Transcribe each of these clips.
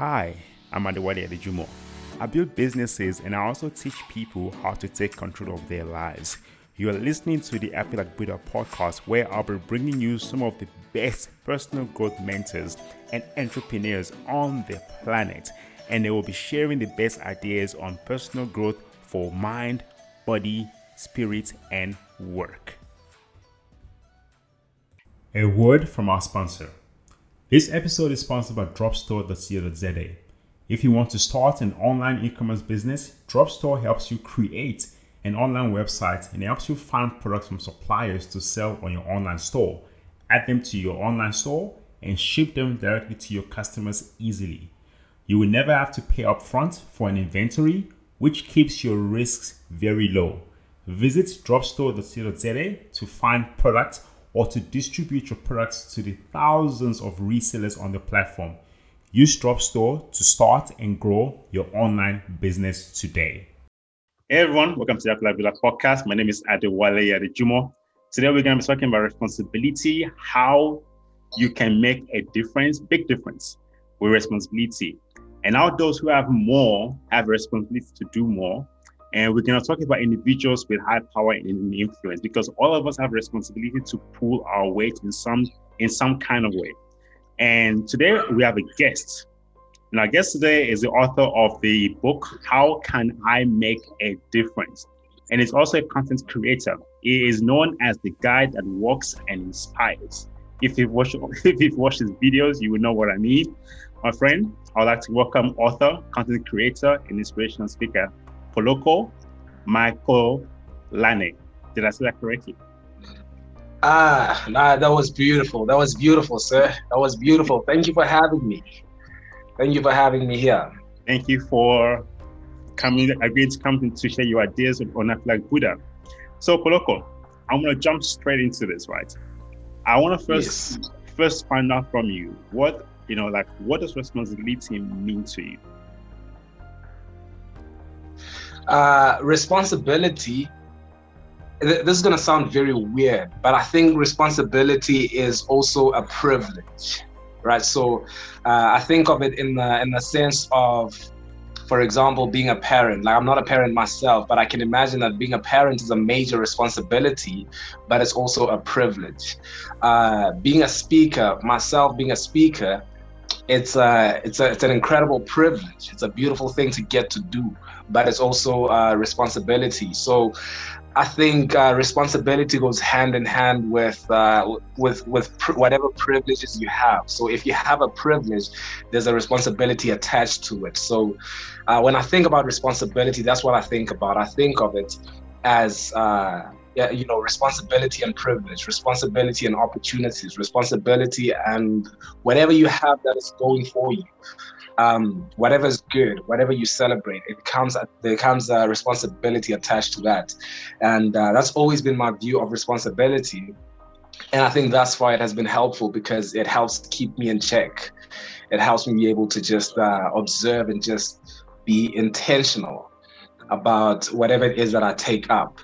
Hi, I'm Adewale Adejumo. I build businesses and I also teach people how to take control of their lives. You are listening to the Like Buddha podcast, where I'll be bringing you some of the best personal growth mentors and entrepreneurs on the planet, and they will be sharing the best ideas on personal growth for mind, body, spirit, and work. A word from our sponsor. This episode is sponsored by dropstore.co.za. If you want to start an online e commerce business, Dropstore helps you create an online website and helps you find products from suppliers to sell on your online store, add them to your online store, and ship them directly to your customers easily. You will never have to pay upfront for an inventory, which keeps your risks very low. Visit dropstore.co.za to find products or to distribute your products to the thousands of resellers on the platform. Use Dropstore to start and grow your online business today. Hey everyone, welcome to the Apple Villa podcast. My name is Adewale Adejumo. Today we're going to be talking about responsibility, how you can make a difference, big difference with responsibility. And how those who have more have responsibility to do more and we're going to talk about individuals with high power and influence because all of us have responsibility to pull our weight in some in some kind of way. And today we have a guest. And our guest today is the author of the book How Can I Make a Difference? And he's also a content creator. He is known as the guy that walks and inspires. If you've watched if you've watched his videos, you will know what I mean. My friend, I would like to welcome author, content creator, and inspirational speaker Poloko Michael Lane. Did I say that correctly? Ah, nah, that was beautiful. That was beautiful, sir. That was beautiful. Thank you for having me. Thank you for having me here. Thank you for coming, agreeing to come to share your ideas on Like Buddha. So, Poloko, I'm gonna jump straight into this, right? I want to first yes. first find out from you what you know, like what does responsibility mean to you? Uh, responsibility this is going to sound very weird but i think responsibility is also a privilege right? So uh, i think of it in the in the sense of for example being a parent. Like i'm not a parent myself but i can imagine that being a parent is a major responsibility but it's also a privilege. Uh, being a speaker myself being a speaker it's a, it's a, it's an incredible privilege. It's a beautiful thing to get to do, but it's also a responsibility. So, I think uh, responsibility goes hand in hand with uh, with with pr- whatever privileges you have. So if you have a privilege, there's a responsibility attached to it. So uh, when I think about responsibility, that's what I think about. I think of it as uh, you know responsibility and privilege responsibility and opportunities responsibility and whatever you have that is going for you. Um, whatever is good whatever you celebrate it comes there comes a responsibility attached to that. And uh, that's always been my view of responsibility. And i think that's why it has been helpful because it helps keep me in check. It helps me be able to just uh, observe and just be intentional about whatever it is that i take up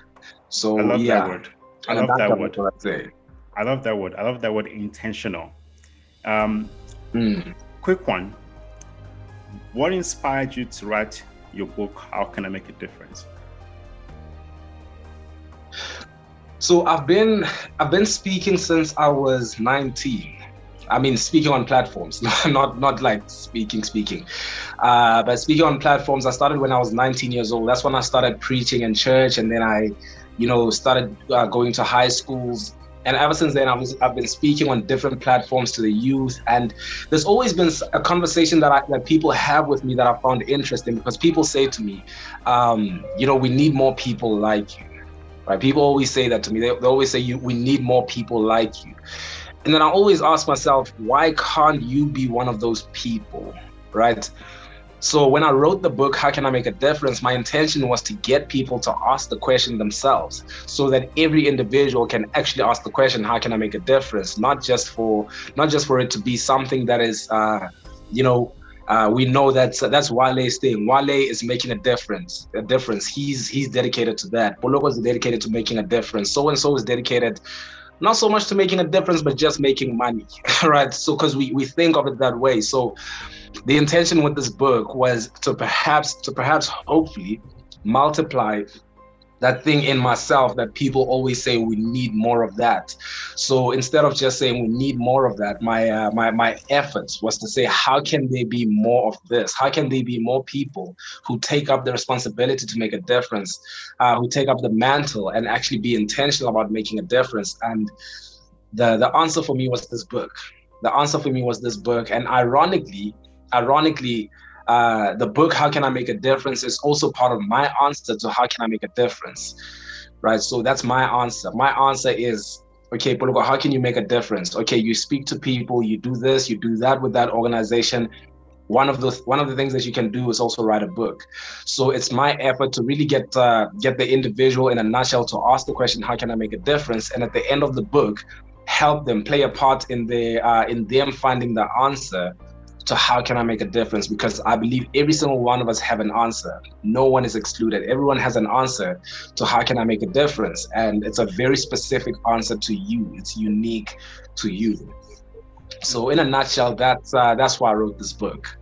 so I love yeah, that word. I love that word. I, I love that word. I love that word intentional. Um, mm. Quick one. What inspired you to write your book? How can I make a difference? So I've been I've been speaking since I was 19. I mean, speaking on platforms, not not like speaking, speaking, uh, but speaking on platforms. I started when I was 19 years old. That's when I started preaching in church, and then I you know, started uh, going to high schools. And ever since then, I was, I've been speaking on different platforms to the youth. And there's always been a conversation that, I, that people have with me that I found interesting because people say to me, um, you know, we need more people like you. Right? People always say that to me. They, they always say, you, we need more people like you. And then I always ask myself, why can't you be one of those people? Right? So when I wrote the book, How Can I Make a Difference? My intention was to get people to ask the question themselves so that every individual can actually ask the question, how can I make a difference? Not just for not just for it to be something that is uh, you know, uh, we know that uh, that's Wale's thing. Wale is making a difference. A difference. He's he's dedicated to that. Poloko is dedicated to making a difference. So and so is dedicated not so much to making a difference, but just making money, right? So, because we, we think of it that way. So, the intention with this book was to perhaps, to perhaps hopefully multiply that thing in myself that people always say we need more of that. So instead of just saying we need more of that, my uh, my my efforts was to say how can there be more of this? How can there be more people who take up the responsibility to make a difference, uh, who take up the mantle and actually be intentional about making a difference? And the the answer for me was this book. The answer for me was this book, and ironically, ironically uh, the book how can i make a difference is also part of my answer to how can i make a difference right? So that's my answer. My answer is okay Poloko, how can you make a difference? Okay you speak to people you do this you do that with that organization. One of the one of the things that you can do is also write a book. So it's my effort to really get uh, get the individual in a nutshell to ask the question how can i make a difference? And at the end of the book help them play a part in the uh, in them finding the answer to how can I make a difference? Because I believe every single one of us have an answer. No one is excluded. Everyone has an answer to how can I make a difference? And it's a very specific answer to you. It's unique to you. So in a nutshell, that's uh, that's why I wrote this book.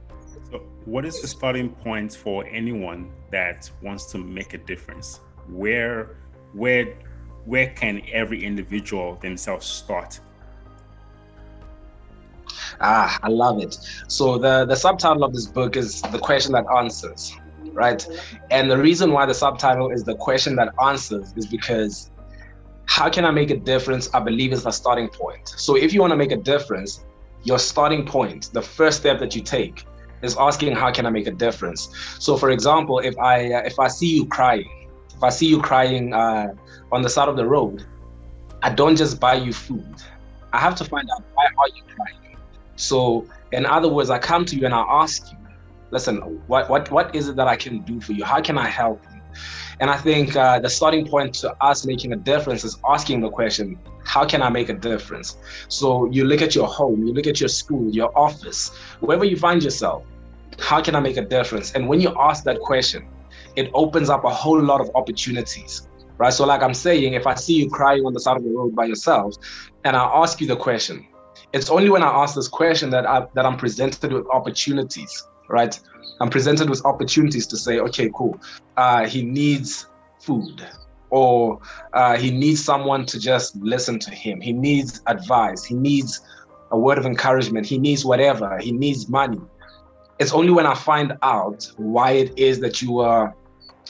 So what is the starting point for anyone that wants to make a difference? Where where where can every individual themselves start? Ah, I love it. So the the subtitle of this book is the question that answers, right? And the reason why the subtitle is the question that answers is because how can I make a difference? I believe is the starting point. So if you want to make a difference, your starting point, the first step that you take, is asking how can I make a difference. So for example, if I uh, if I see you crying, if I see you crying uh, on the side of the road, I don't just buy you food. I have to find out why are you crying so, in other words, I come to you and I ask you, listen, what what what is it that I can do for you? How can I help you? And I think uh, the starting point to us making a difference is asking the question, how can I make a difference? So you look at your home, you look at your school, your office, wherever you find yourself, how can I make a difference? And when you ask that question, it opens up a whole lot of opportunities, right? So, like I'm saying, if I see you crying on the side of the road by yourself, and I ask you the question, it's only when I ask this question that I that I'm presented with opportunities, right? I'm presented with opportunities to say, okay, cool. Uh, he needs food, or uh, he needs someone to just listen to him. He needs advice. He needs a word of encouragement. He needs whatever. He needs money. It's only when I find out why it is that you are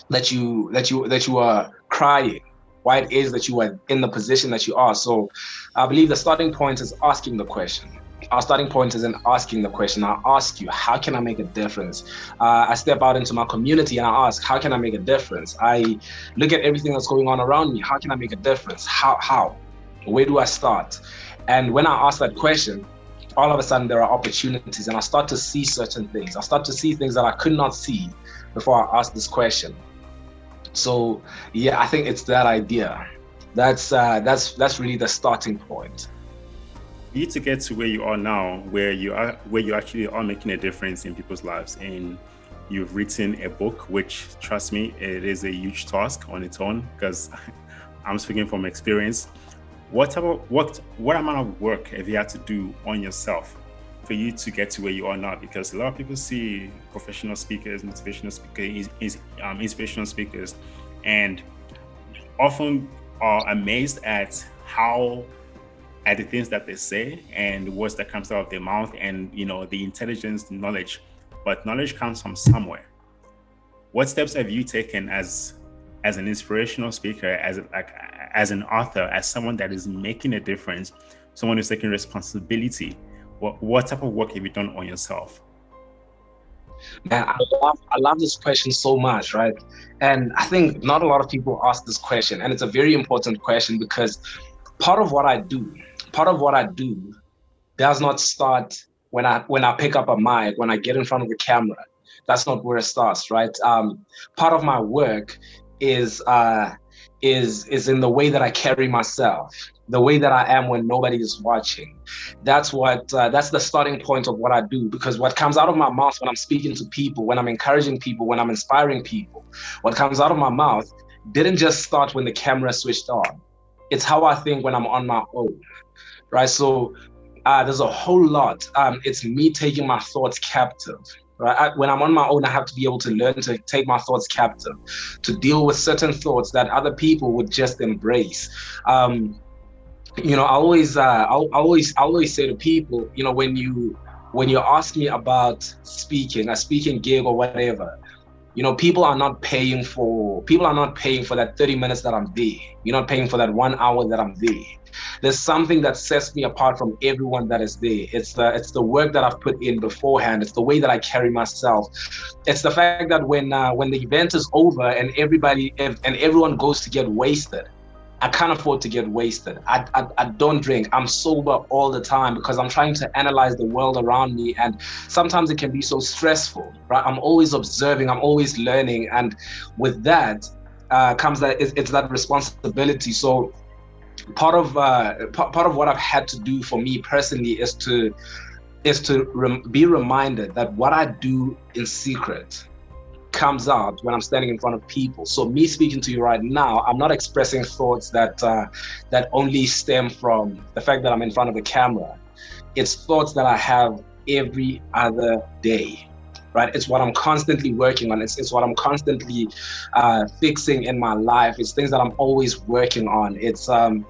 that you that you that you are crying why it is that you are in the position that you are. So I believe the starting point is asking the question. Our starting point is in asking the question. I ask you, how can I make a difference? Uh, I step out into my community and I ask, how can I make a difference? I look at everything that's going on around me. How can I make a difference? How? How? Where do I start? And when I ask that question, all of a sudden there are opportunities and I start to see certain things. I start to see things that I could not see before I asked this question. So yeah, I think it's that idea. That's uh, that's that's really the starting point. You need to get to where you are now, where you are, where you actually are making a difference in people's lives, and you've written a book, which trust me, it is a huge task on its own because I'm speaking from experience. What of what what amount of work have you had to do on yourself for you to get to where you are now because a lot of people see professional speakers motivational speakers um, inspirational speakers and often are amazed at how at the things that they say and the words that comes out of their mouth and you know the intelligence the knowledge. But knowledge comes from somewhere. What steps have you taken as as an inspirational speaker as like as an author as someone that is making a difference someone who's taking responsibility what, what type of work have you done on yourself? Man, I love I love this question so much, right? And I think not a lot of people ask this question, and it's a very important question because part of what I do, part of what I do, does not start when I when I pick up a mic, when I get in front of the camera. That's not where it starts, right? Um, part of my work is uh, is is in the way that I carry myself the way that I am when nobody is watching. That's what uh, that's the starting point of what I do because what comes out of my mouth when I'm speaking to people, when I'm encouraging people, when I'm inspiring people, what comes out of my mouth didn't just start when the camera switched on. it's how I think when I'm on my own, right? So uh, there's a whole lot. Um, it's me taking my thoughts captive. Right? I, when I'm on my own, I have to be able to learn to take my thoughts captive, to deal with certain thoughts that other people would just embrace. Um, you know, I always, uh, I, always, I always say to people, you know, when you when you ask me about speaking, a speaking gig or whatever, you know, people are not paying for people are not paying for that 30 minutes that I'm there. You're not paying for that one hour that I'm there. There's something that sets me apart from everyone that is there. It's the it's the work that I've put in beforehand. It's the way that I carry myself. It's the fact that when uh, when the event is over and everybody and everyone goes to get wasted, I can't afford to get wasted. I, I, I, don't drink. I'm sober all the time because I'm trying to analyze the world around me. And sometimes it can be so stressful, right? I'm always observing, I'm always learning. And with that uh, comes that it's, it's, that responsibility. So part of uh, part of what I've had to do for me personally is to is to rem- be reminded that what I do in secret comes out when I'm standing in front of people. So me speaking to you right now, I'm not expressing thoughts that uh, that only stem from the fact that I'm in front of the camera. It's thoughts that I have every other day, right? It's what I'm constantly working on. It's, it's what I'm constantly uh, fixing in my life. It's things that I'm always working on. It's um,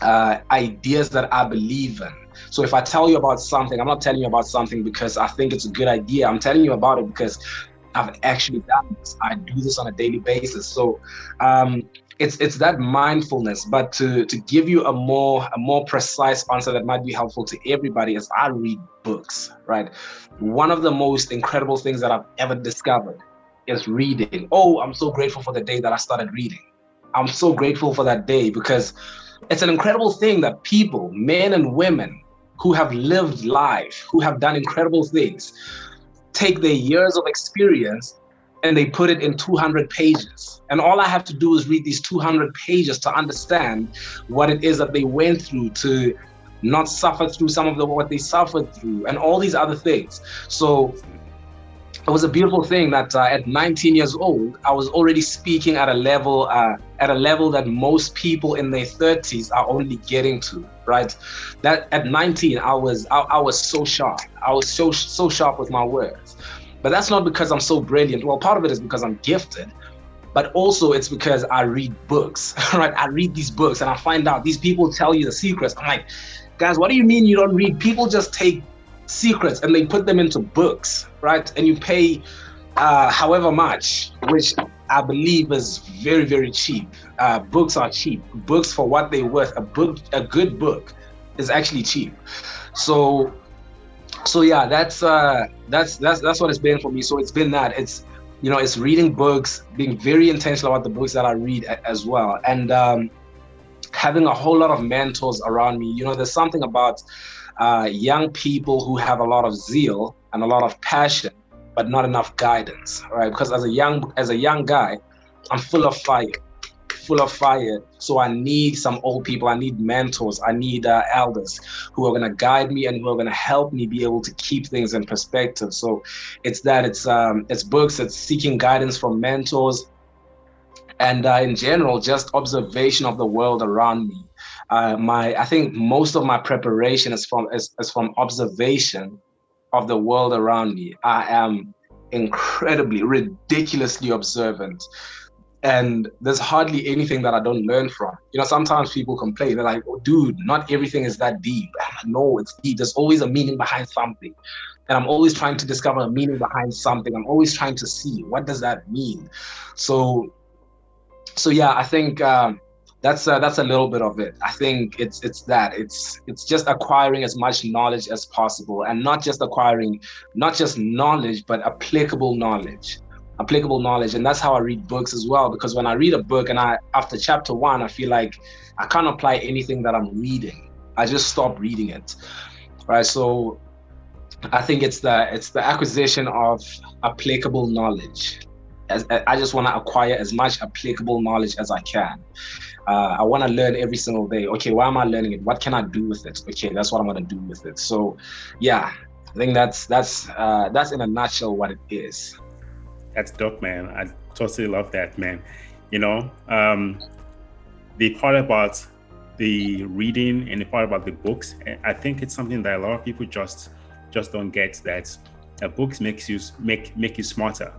uh, ideas that I believe in. So if I tell you about something, I'm not telling you about something because I think it's a good idea. I'm telling you about it because I've actually done this. I do this on a daily basis. So um, it's it's that mindfulness. But to to give you a more a more precise answer that might be helpful to everybody is I read books. Right. One of the most incredible things that I've ever discovered is reading. Oh, I'm so grateful for the day that I started reading. I'm so grateful for that day because it's an incredible thing that people, men and women, who have lived life, who have done incredible things, take their years of experience and they put it in 200 pages. And all I have to do is read these 200 pages to understand what it is that they went through to not suffer through some of the what they suffered through and all these other things. So it was a beautiful thing that uh, at 19 years old, I was already speaking at a level uh, at a level that most people in their 30s are only getting to. Right? That at 19, I was I, I was so sharp. I was so so sharp with my words. But that's not because I'm so brilliant. Well, part of it is because I'm gifted, but also it's because I read books. Right? I read these books and I find out these people tell you the secrets. I'm like, guys, what do you mean you don't read? People just take secrets and they put them into books, right? And you pay uh, however much, which I believe is very, very cheap. Uh, books are cheap. Books for what they're worth. A book, a good book, is actually cheap. So, so yeah, that's uh, that's that's that's what it's been for me. So it's been that. It's you know, it's reading books, being very intentional about the books that I read as well, and um, having a whole lot of mentors around me. You know, there's something about uh, young people who have a lot of zeal and a lot of passion, but not enough guidance, right? Because as a young as a young guy, I'm full of fire, full of fire. So I need some old people. I need mentors. I need uh, elders who are going to guide me and who are going to help me be able to keep things in perspective. So it's that. It's um, it's books. It's seeking guidance from mentors, and uh, in general, just observation of the world around me uh, my I think most of my preparation is from is, is from observation of the world around me. I am incredibly, ridiculously observant. And there's hardly anything that I don't learn from. You know, sometimes people complain, they're like, oh, dude, not everything is that deep. No, it's deep. There's always a meaning behind something. And I'm always trying to discover a meaning behind something. I'm always trying to see what does that mean. So, so yeah, I think um, that's uh, that's a little bit of it. I think it's it's that it's it's just acquiring as much knowledge as possible, and not just acquiring not just knowledge, but applicable knowledge, applicable knowledge, and that's how I read books as well. Because when I read a book, and I after chapter one, I feel like I can't apply anything that I'm reading. I just stop reading it, right? So I think it's the it's the acquisition of applicable knowledge. As, I just want to acquire as much applicable knowledge as I can uh, I want to learn every single day. Okay, why am I learning it? What can I do with it? Okay, that's what I'm gonna do with it. So, yeah, I think that's that's uh, that's in a nutshell what it is. That's dope, man. I totally love that, man. You know, um, the part about the reading and the part about the books, I think it's something that a lot of people just just don't get that a books makes you make make you smarter.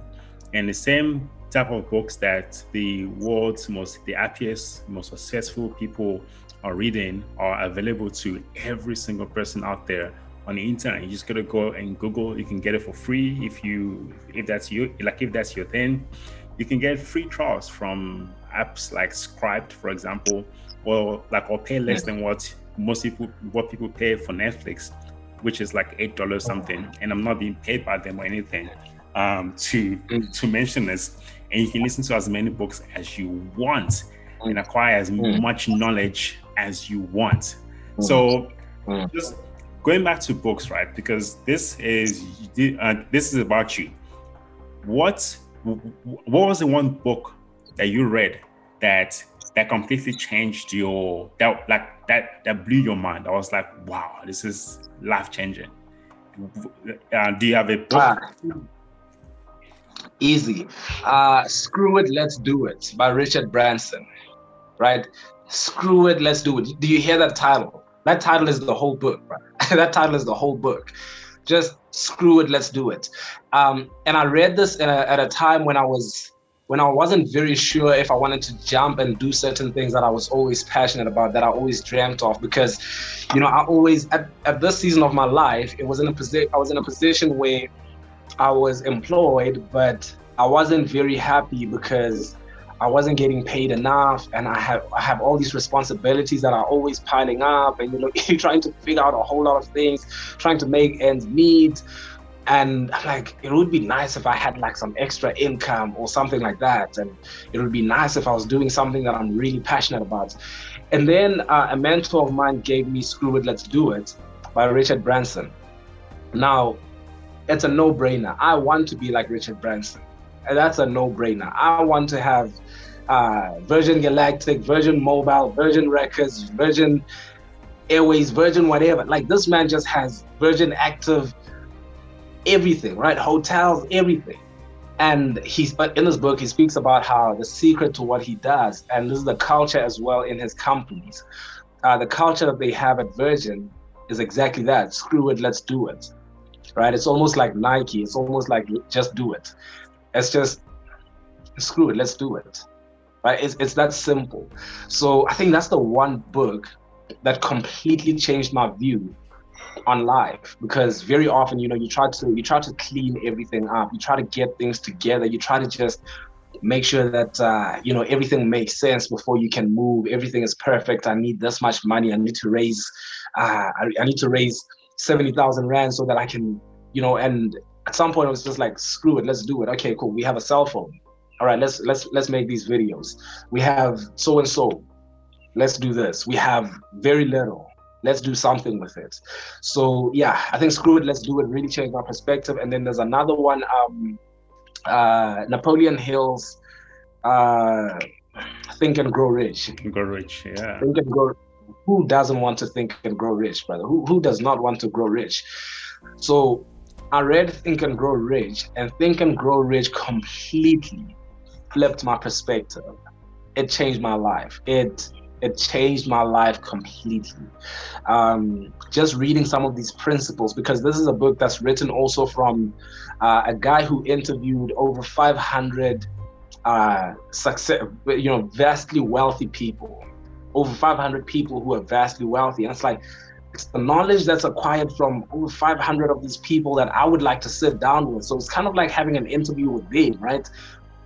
And the same type of books that the world's most the happiest, most successful people are reading are available to every single person out there on the internet. You just gotta go and Google. You can get it for free if you if that's you like if that's your thing. You can get free trials from apps like Scribd, for example, or like or pay less than what most people what people pay for Netflix, which is like eight dollars something. And I'm not being paid by them or anything um, to to mention this. And you can listen to as many books as you want and acquire as mm. much knowledge as you want. Mm. So just going back to books, right? Because this is uh, this is about you. What what was the one book that you read that that completely changed your that like that that blew your mind? I was like, wow, this is life changing. Uh, do you have a book? Easy. Uh, Screw it, let's do it by Richard Branson. Right? Screw it, let's do it. Do you hear that title? That title is the whole book. Right? that title is the whole book. Just screw it, let's do it. Um, and I read this at a, at a time when I was when I wasn't very sure if I wanted to jump and do certain things that I was always passionate about, that I always dreamt of, because, you know, I always at, at this season of my life, it was in a position I was in a position where I was employed, but I wasn't very happy because I wasn't getting paid enough, and I have I have all these responsibilities that are always piling up, and you know you're trying to figure out a whole lot of things, trying to make ends meet, and like it would be nice if I had like some extra income or something like that, and it would be nice if I was doing something that I'm really passionate about. And then uh, a mentor of mine gave me "Screw It, Let's Do It" by Richard Branson. Now, it's a no-brainer. I want to be like Richard Branson that's a no-brainer. I want to have uh, Virgin Galactic, Virgin Mobile, Virgin Records, Virgin Airways, Virgin whatever. Like this man just has Virgin Active, everything, right? Hotels, everything. And he's but in this book he speaks about how the secret to what he does, and this is the culture as well in his companies. Uh, the culture that they have at Virgin is exactly that. Screw it, let's do it. Right? It's almost like Nike. It's almost like just do it. It's just screw it, let's do it. Right? It's, it's that simple. So I think that's the one book that completely changed my view on life because very often you know you try to you try to clean everything up you try to get things together you try to just make sure that uh, you know everything makes sense before you can move everything is perfect i need this much money i need to raise uh, I, I need to raise 70000 rand so that i can you know and at some point it was just like screw it let's do it. Okay cool we have a cell phone. All right let's let's let's make these videos. We have so and so let's do this. We have very little. Let's do something with it. So yeah i think screw it let's do it really changed my perspective. And then there's another one um uh napoleon hill's uh think and grow rich. Grow rich yeah. Think and grow who doesn't want to think and grow rich brother who, who does not want to grow rich so I read Think and Grow Rich, and Think and Grow Rich completely flipped my perspective. It changed my life. It it changed my life completely. Um, just reading some of these principles, because this is a book that's written also from uh, a guy who interviewed over 500 uh, success, you know, vastly wealthy people, over 500 people who are vastly wealthy, and it's like it's the knowledge that's acquired from over 500 of these people that I would like to sit down with. So it's kind of like having an interview with them, right?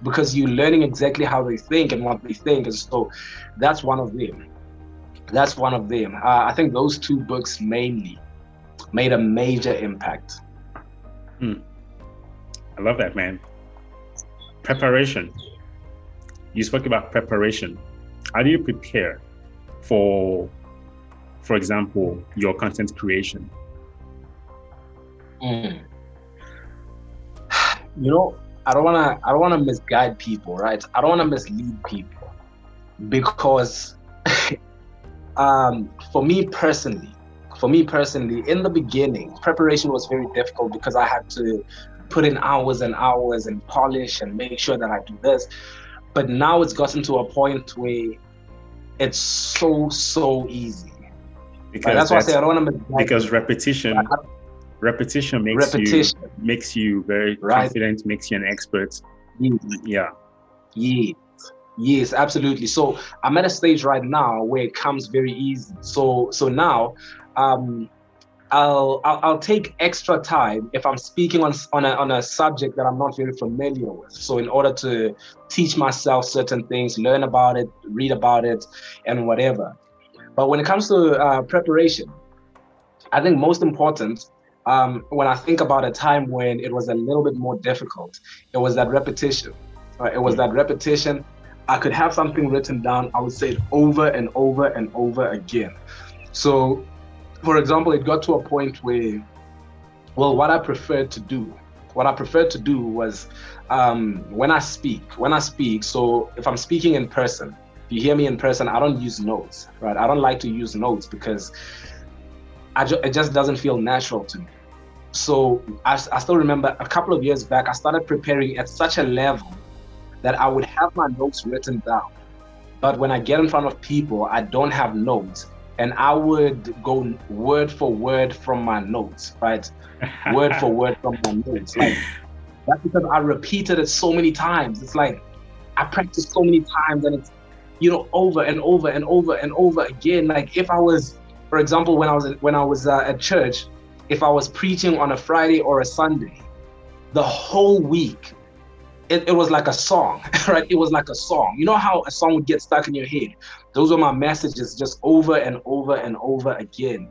Because you're learning exactly how they think and what they think. And so that's one of them. That's one of them. Uh, I think those two books mainly made a major impact. Hmm. I love that, man. Preparation. You spoke about preparation. How do you prepare for for example, your content creation? Mm. You know, I don't wanna I don't wanna misguide people, right? I don't wanna mislead people because um, for me personally, for me personally, in the beginning, preparation was very difficult because I had to put in hours and hours and polish and make sure that I do this. But now it's gotten to a point where it's so so easy. Because that's, why I say I don't want to. Because repetition, repetition makes repetition. you makes you very right. confident, makes you an expert. Yes. Yeah. Yes. Yes, absolutely. So I'm at a stage right now where it comes very easy. So so now, um, I'll, I'll, I'll take extra time if I'm speaking on on a, on a subject that I'm not very familiar with. So in order to teach myself certain things, learn about it, read about it, and whatever. But when it comes to uh, preparation, I think most important um, when I think about a time when it was a little bit more difficult, it was that repetition. Right? It was that repetition. I could have something written down. I would say it over and over and over again. So for example, it got to a point where, well, what I preferred to do, what I preferred to do was um, when I speak, when I speak, so if I'm speaking in person, if you hear me in person, I don't use notes, right? I don't like to use notes because ju- it just doesn't feel natural to me. So I, I still remember a couple of years back, I started preparing at such a level that I would have my notes written down. But when I get in front of people, I don't have notes and I would go word for word from my notes, right? word for word from my notes. Like that's because I repeated it so many times. It's like I practiced so many times and it's you know over and over and over and over again. Like if I was, for example, when I was when I was uh, at church, if I was preaching on a Friday or a Sunday, the whole week it, it was like a song, right? It was like a song. You know how a song would get stuck in your head? Those were my messages just over and over and over again.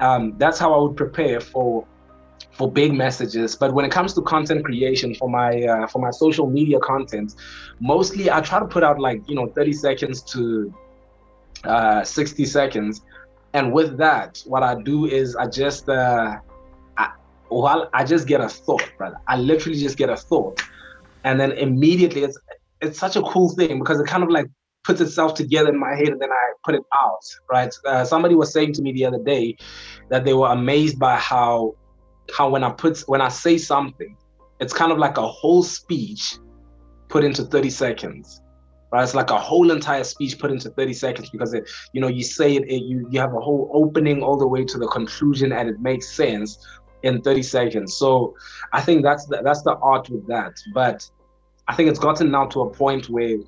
Um, that's how I would prepare for for big messages. But when it comes to content creation for my uh, for my social media content, mostly I try to put out like you know 30 seconds to uh, 60 seconds. And with that, what I do is I just uh, I, well, I just get a thought, brother. I literally just get a thought and then immediately it's it's such a cool thing because it kind of like puts itself together in my head and then I put it out, right? Uh, somebody was saying to me the other day that they were amazed by how how when I put when I say something, it's kind of like a whole speech put into 30 seconds. Right? It's like a whole entire speech put into 30 seconds because it, you know, you say it, it you you have a whole opening all the way to the conclusion and it makes sense in 30 seconds. So I think that's the, that's the art with that. But I think it's gotten now to a point where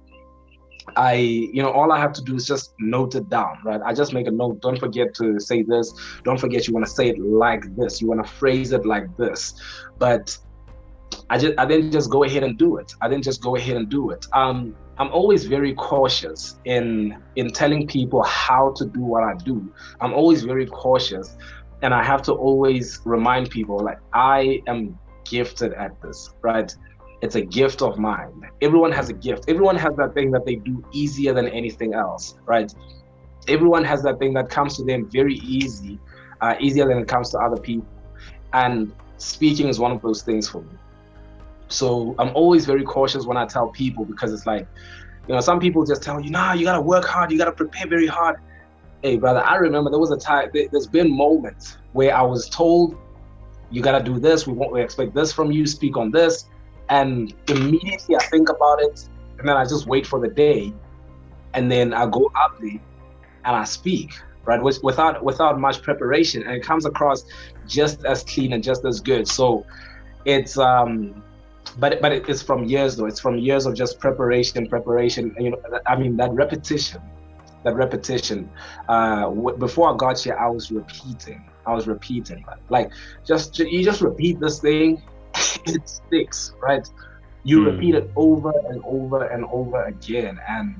I, you know, all I have to do is just note it down, right? I just make a note. Don't forget to say this. Don't forget you want to say it like this. You want to phrase it like this. But I just I didn't just go ahead and do it. I didn't just go ahead and do it. Um, I'm always very cautious in in telling people how to do what I do. I'm always very cautious and I have to always remind people like I am gifted at this, right? It's a gift of mine. Everyone has a gift. Everyone has that thing that they do easier than anything else, right? Everyone has that thing that comes to them very easy, uh, easier than it comes to other people. And speaking is one of those things for me. So I'm always very cautious when I tell people because it's like, you know, some people just tell you, nah, you gotta work hard, you gotta prepare very hard hey brother i remember there was a time there's been moments where i was told you got to do this we want we expect this from you speak on this and immediately i think about it and then i just wait for the day and then i go up there and i speak right without without much preparation and it comes across just as clean and just as good so it's um but but it's from years though it's from years of just preparation preparation you know i mean that repetition that repetition. Uh, w- before I got here, I was repeating. I was repeating. Like just you just repeat this thing, it sticks, right? You mm. repeat it over and over and over again, and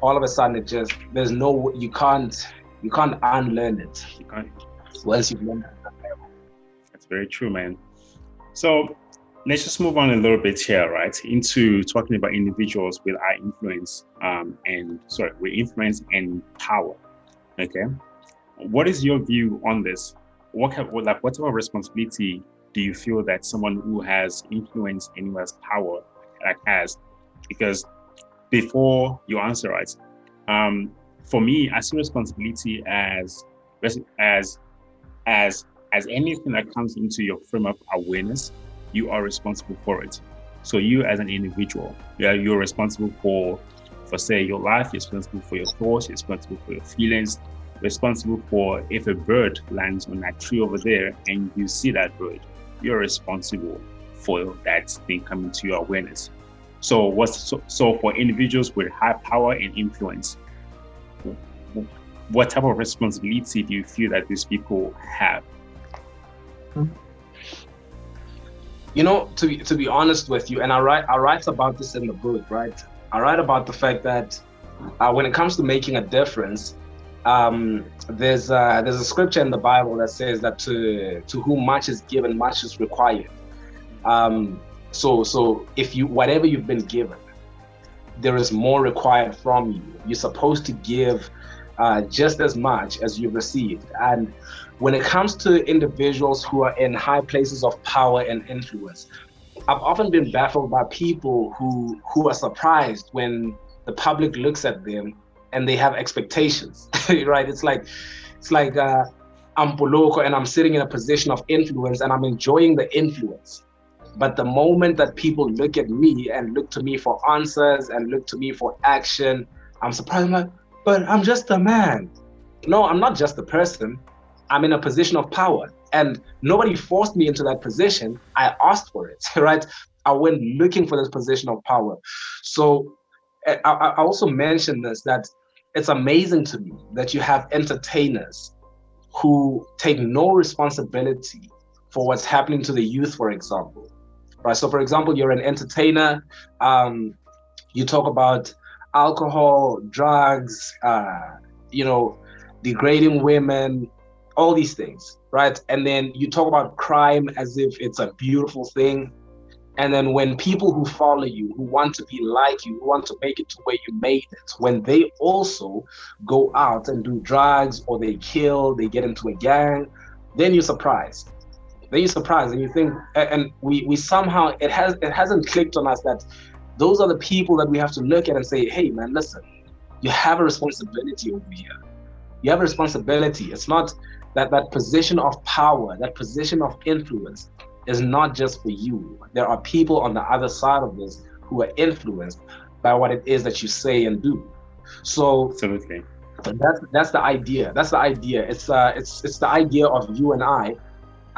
all of a sudden it just there's no you can't you can't unlearn it. You can't. Once you've learned it. That's very true, man. So let's just move on a little bit here, right, into talking about individuals with high influence um, and sorry, with influence and power. Okay, what is your view on this? What kind, like what type of responsibility do you feel that someone who has influence and who has power like has? Because before you answer, right, um, for me, I see responsibility as as as as anything that comes into your frame of awareness you are responsible for it. So you as an individual, yeah, you're responsible for for say your life, you're responsible for your thoughts, you're responsible for your feelings, responsible for if a bird lands on that tree over there and you see that bird, you're responsible for that thing coming to your awareness. So what's so, so for individuals with high power and influence, what type of responsibility do you feel that these people have? You know, to be, to be honest with you, and I write I write about this in the book, right? I write about the fact that uh, when it comes to making a difference, um, there's uh, there's a scripture in the Bible that says that to to whom much is given, much is required. Um, so so if you whatever you've been given, there is more required from you. You're supposed to give uh, just as much as you've received. And when it comes to individuals who are in high places of power and influence, I've often been baffled by people who who are surprised when the public looks at them and they have expectations, right? It's like it's like uh, I'm Poloko and I'm sitting in a position of influence and I'm enjoying the influence. But the moment that people look at me and look to me for answers and look to me for action, I'm surprised. I'm like, but I'm just a man. No, I'm not just a person. I'm in a position of power. And nobody forced me into that position. I asked for it, right? I went looking for this position of power. So I, I also mentioned this that it's amazing to me that you have entertainers who take no responsibility for what's happening to the youth, for example. Right. So, for example, you're an entertainer. Um, you talk about alcohol, drugs, uh, you know, degrading women, all these things, right? And then you talk about crime as if it's a beautiful thing. And then when people who follow you, who want to be like you, who want to make it to where you made it, when they also go out and do drugs or they kill, they get into a gang, then you're surprised. Then you're surprised and you think, and we we somehow it has it hasn't clicked on us that those are the people that we have to look at and say, hey, man, listen, you have a responsibility over here. You have a responsibility. It's not that that position of power, that position of influence is not just for you. There are people on the other side of this who are influenced by what it is that you say and do. So absolutely. That's that's the idea. That's the idea. It's uh it's it's the idea of you and I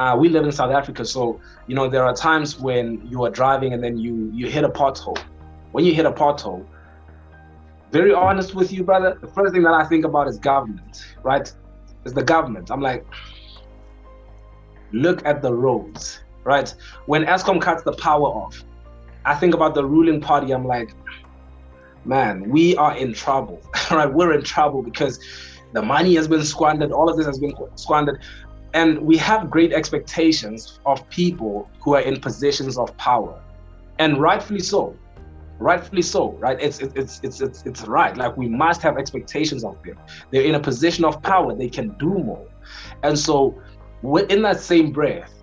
uh, we live in South Africa, so you know there are times when you are driving and then you you hit a pothole. When you hit a pothole, very honest with you, brother, the first thing that I think about is government, right? It's the government. I'm like, look at the roads, right? When Eskom cuts the power off, I think about the ruling party. I'm like, man, we are in trouble, right? We're in trouble because the money has been squandered. All of this has been squandered. And we have great expectations of people who are in positions of power, and rightfully so. Rightfully so, right? It's it's it's it's it's right. Like we must have expectations of them. They're in a position of power; they can do more. And so, in that same breath,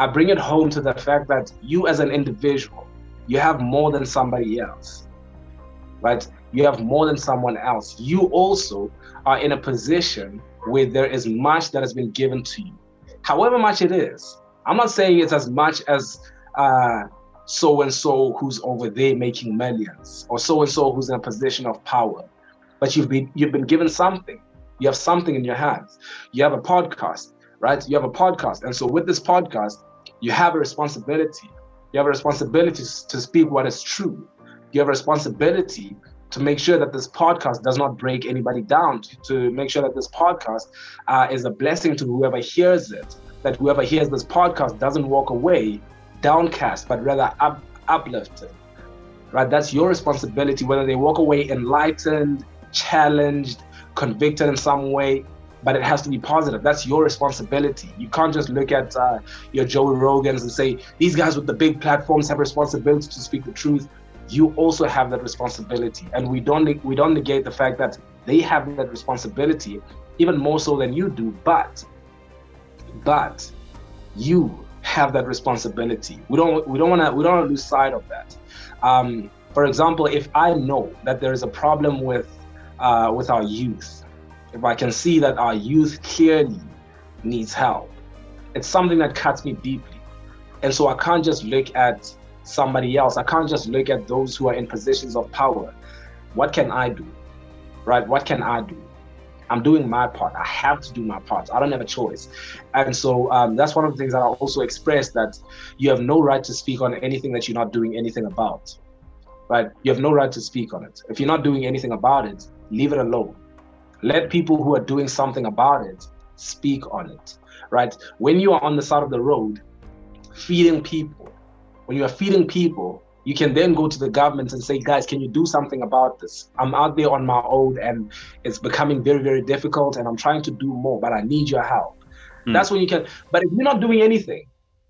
I bring it home to the fact that you, as an individual, you have more than somebody else, right? You have more than someone else. You also are in a position where there is much that has been given to you. However much it is, I'm not saying it's as much as so and so who's over there making millions, or so and so who's in a position of power. But you've been you've been given something. You have something in your hands. You have a podcast, right? You have a podcast, and so with this podcast, you have a responsibility. You have a responsibility to speak what is true. You have a responsibility to make sure that this podcast does not break anybody down, to, make sure that this podcast uh, is a blessing to whoever hears it, that whoever hears this podcast doesn't walk away downcast, but rather up, uplifted. Right? That's your responsibility, whether they walk away enlightened, challenged, convicted in some way, but it has to be positive. That's your responsibility. You can't just look at uh, your Joey Rogans and say, these guys with the big platforms have responsibility to speak the truth. You also have that responsibility. And we don't we don't negate the fact that they have that responsibility even more so than you do. But but you have that responsibility. We don't we don't want to we don't want to lose sight of that. Um, for example if i know that there is a problem with uh, with our youth if i can see that our youth clearly needs help it's something that cuts me deeply and so i can't just look at somebody else. I can't just look at those who are in positions of power what can I do? Right? What can I do? I'm doing my part. I have to do my part. I don't have a choice. And so um, that's one of the things that I also express that you have no right to speak on anything that you're not doing anything about. Right? You have no right to speak on it. If you're not doing anything about it, leave it alone. Let people who are doing something about it speak on it. Right? When you are on the side of the road feeding people, when you are feeding people, you can then go to the government and say, guys, can you do something about this? I'm out there on my own and it's becoming very, very difficult and I'm trying to do more, but I need your help. Mm. That's when you can. But if you're not doing anything,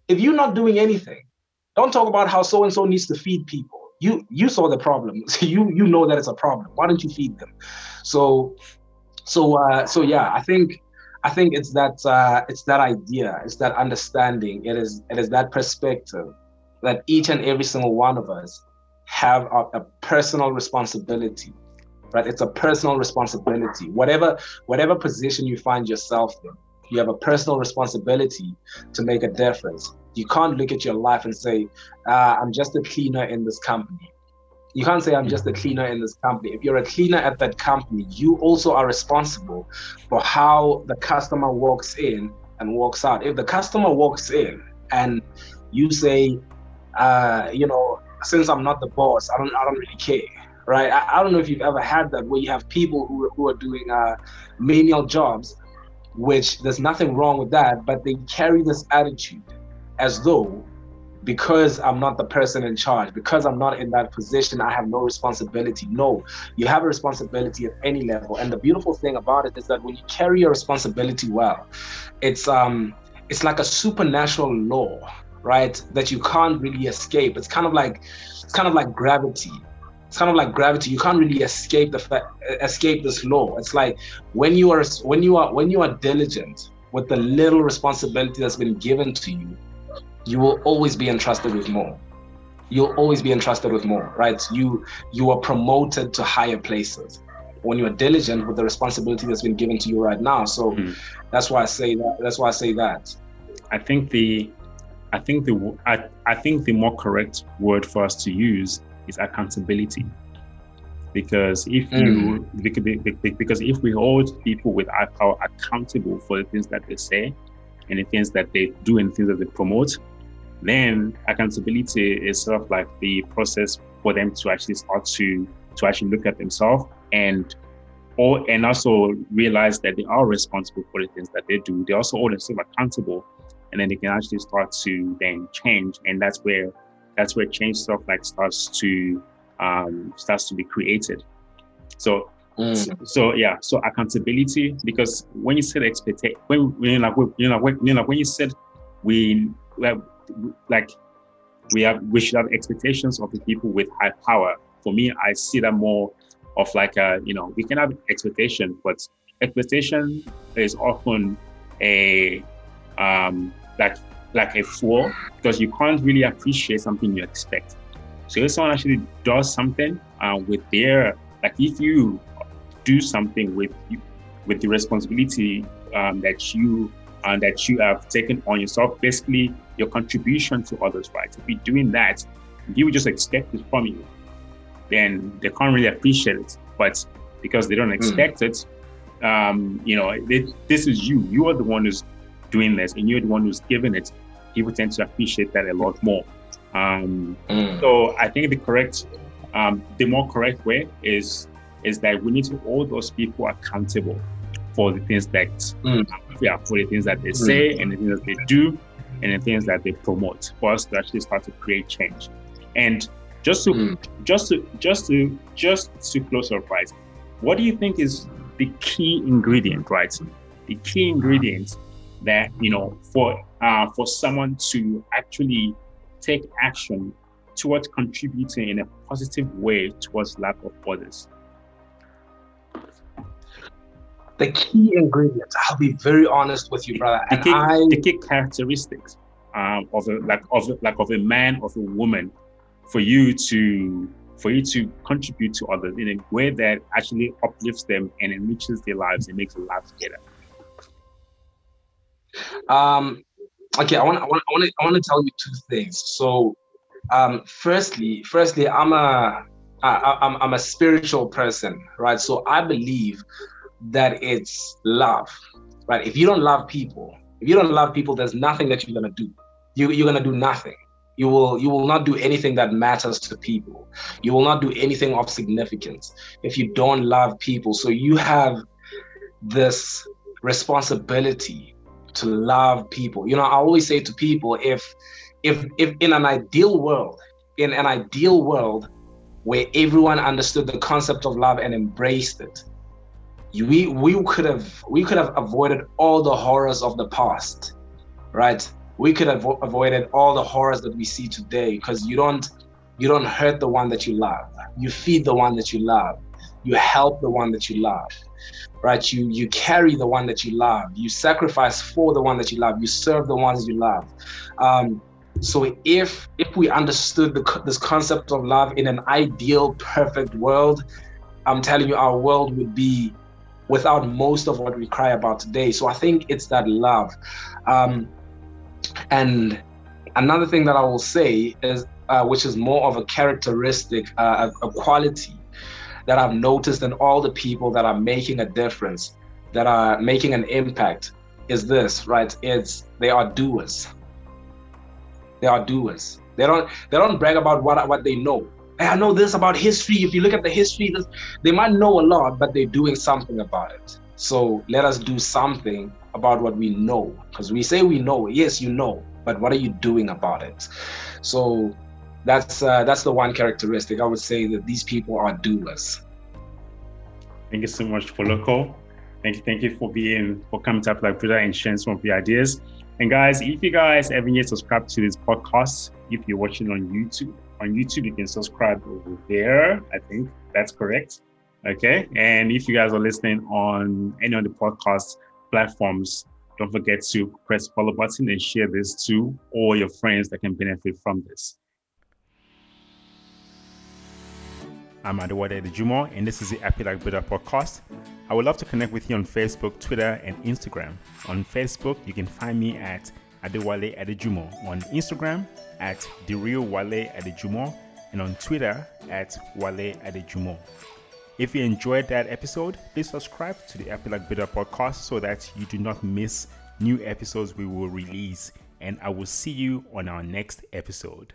if you're not doing anything, don't talk about how so and so needs to feed people. You you saw the problem. you you know that it's a problem. Why don't you feed them? So so uh, so yeah, I think I think it's that uh, it's that idea, it's that understanding, it is it is that perspective that each and every single one of us have a, a personal responsibility right? It's a personal responsibility. Whatever whatever position you find yourself in you have a personal responsibility to make a difference. You can't look at your life and say uh, i'm just a cleaner in this company you can't say i'm just a cleaner in this company. If you're a cleaner at that company you also are responsible for how the customer walks in and walks out. If the customer walks in and you say uh, you know, since I'm not the boss, I don't I don't really care, right? I, I don't know if you've ever had that where you have people who who are doing uh, menial jobs, which there's nothing wrong with that, but they carry this attitude as though because I'm not the person in charge, because I'm not in that position, I have no responsibility. No, you have a responsibility at any level. And the beautiful thing about it is that when you carry your responsibility well, it's um it's like a supernatural law right? That you can't really escape. It's kind of like it's kind of like gravity. It's kind of like gravity. You can't really escape the fa- escape this law. It's like when you are when you are when you are diligent with the little responsibility that's been given to you, you will always be entrusted with more. You'll always be entrusted with more, right? You you are promoted to higher places when you are diligent with the responsibility that's been given to you right now. So mm. that's why I say that. That's why I say that. I think the I think the I, I think the more correct word for us to use is accountability. Because if you mm. because if we hold people with our power accountable for the things that they say and the things that they do and things that they promote, then accountability is sort of like the process for them to actually start to to actually look at themselves and or and also realize that they are responsible for the things that they do. They also hold themselves accountable and then they can actually start to then change and that's where that's where change stuff like starts to um, starts to be created so mm. so yeah so accountability because when you set expect when you know like you know when you know when you said we like we have we should have expectations of the people with high power for me i see that more of like a you know we can have expectation but expectation is often a um, like like a fool because you can't really appreciate something you expect. So if someone actually does something uh, with their like if you do something with with the responsibility um, that you uh, that you have taken on yourself, basically your contribution to others, right? If you're doing that, if you just expect it from you, then they can't really appreciate it. But because they don't hmm. expect mm. it, um, you know, they, this is you. You are the one who's doing this and you're the one who's giving it, people tend to appreciate that a lot more. Um, mm. So I think the correct, um, the more correct way is is that we need to hold those people accountable for the things that, mm. yeah, for the things that they mm. say and the things that they do and the things that they promote for us to actually start to create change. And just to, mm. just to, just to, just to close our price, what do you think is the key ingredient, right? The key ingredient that you know for uh, for someone to actually take action towards contributing in a positive way towards life of others the key ingredients i'll be very honest with you brother the, key, I, the key characteristics um, of a like of like of a man of a woman for you to for you to contribute to others in a way that actually uplifts them and enriches their lives and makes their lives better um, okay, I want I want I want to I want to tell you two things. So, um, firstly, firstly, I'm a I, I'm, I'm a spiritual person, right? So I believe that it's love, right? If you don't love people, if you don't love people, there's nothing that you're gonna do. You, you're gonna do nothing. You will you will not do anything that matters to people. You will not do anything of significance if you don't love people. So you have this responsibility to love people. You know, I always say to people, if if if in an ideal world, in an ideal world where everyone understood the concept of love and embraced it, we we could have we could have avoided all the horrors of the past, right? We could have avoided all the horrors that we see today because you don't you don't hurt the one that you love. You feed the one that you love. You help the one that you love right? You you carry the one that you love. You sacrifice for the one that you love. You serve the ones you love. Um, so if if we understood the, this concept of love in an ideal, perfect world, I'm telling you, our world would be without most of what we cry about today. So I think it's that love. Um, and another thing that I will say is, uh, which is more of a characteristic, uh, a, a quality that I've noticed in all the people that are making a difference, that are making an impact, is this, right? It's they are doers. They are doers. They don't they don't brag about what what they know. Hey, I know this about history. If you look at the history, this, they might know a lot, but they're doing something about it. So let us do something about what we know. Because we say we know, yes, you know, but what are you doing about it? So that's uh, that's the one characteristic I would say that these people are doers. Thank you so much for local. Thank you, thank you for being for coming to like Buddha and sharing some of your ideas. And guys, if you guys haven't yet subscribed to this podcast, if you're watching on YouTube, on YouTube you can subscribe over there. I think that's correct. Okay. And if you guys are listening on any of the podcast platforms, don't forget to press follow button and share this to all your friends that can benefit from this. I'm Adewale Adejumo, and this is the Happy Like Buddha podcast. I would love to connect with you on Facebook, Twitter, and Instagram. On Facebook, you can find me at Adewale Adejumo, on Instagram at The Real Wale Adejumo, and on Twitter at Wale Adejumo. If you enjoyed that episode, please subscribe to the Like Buddha podcast so that you do not miss new episodes we will release. And I will see you on our next episode.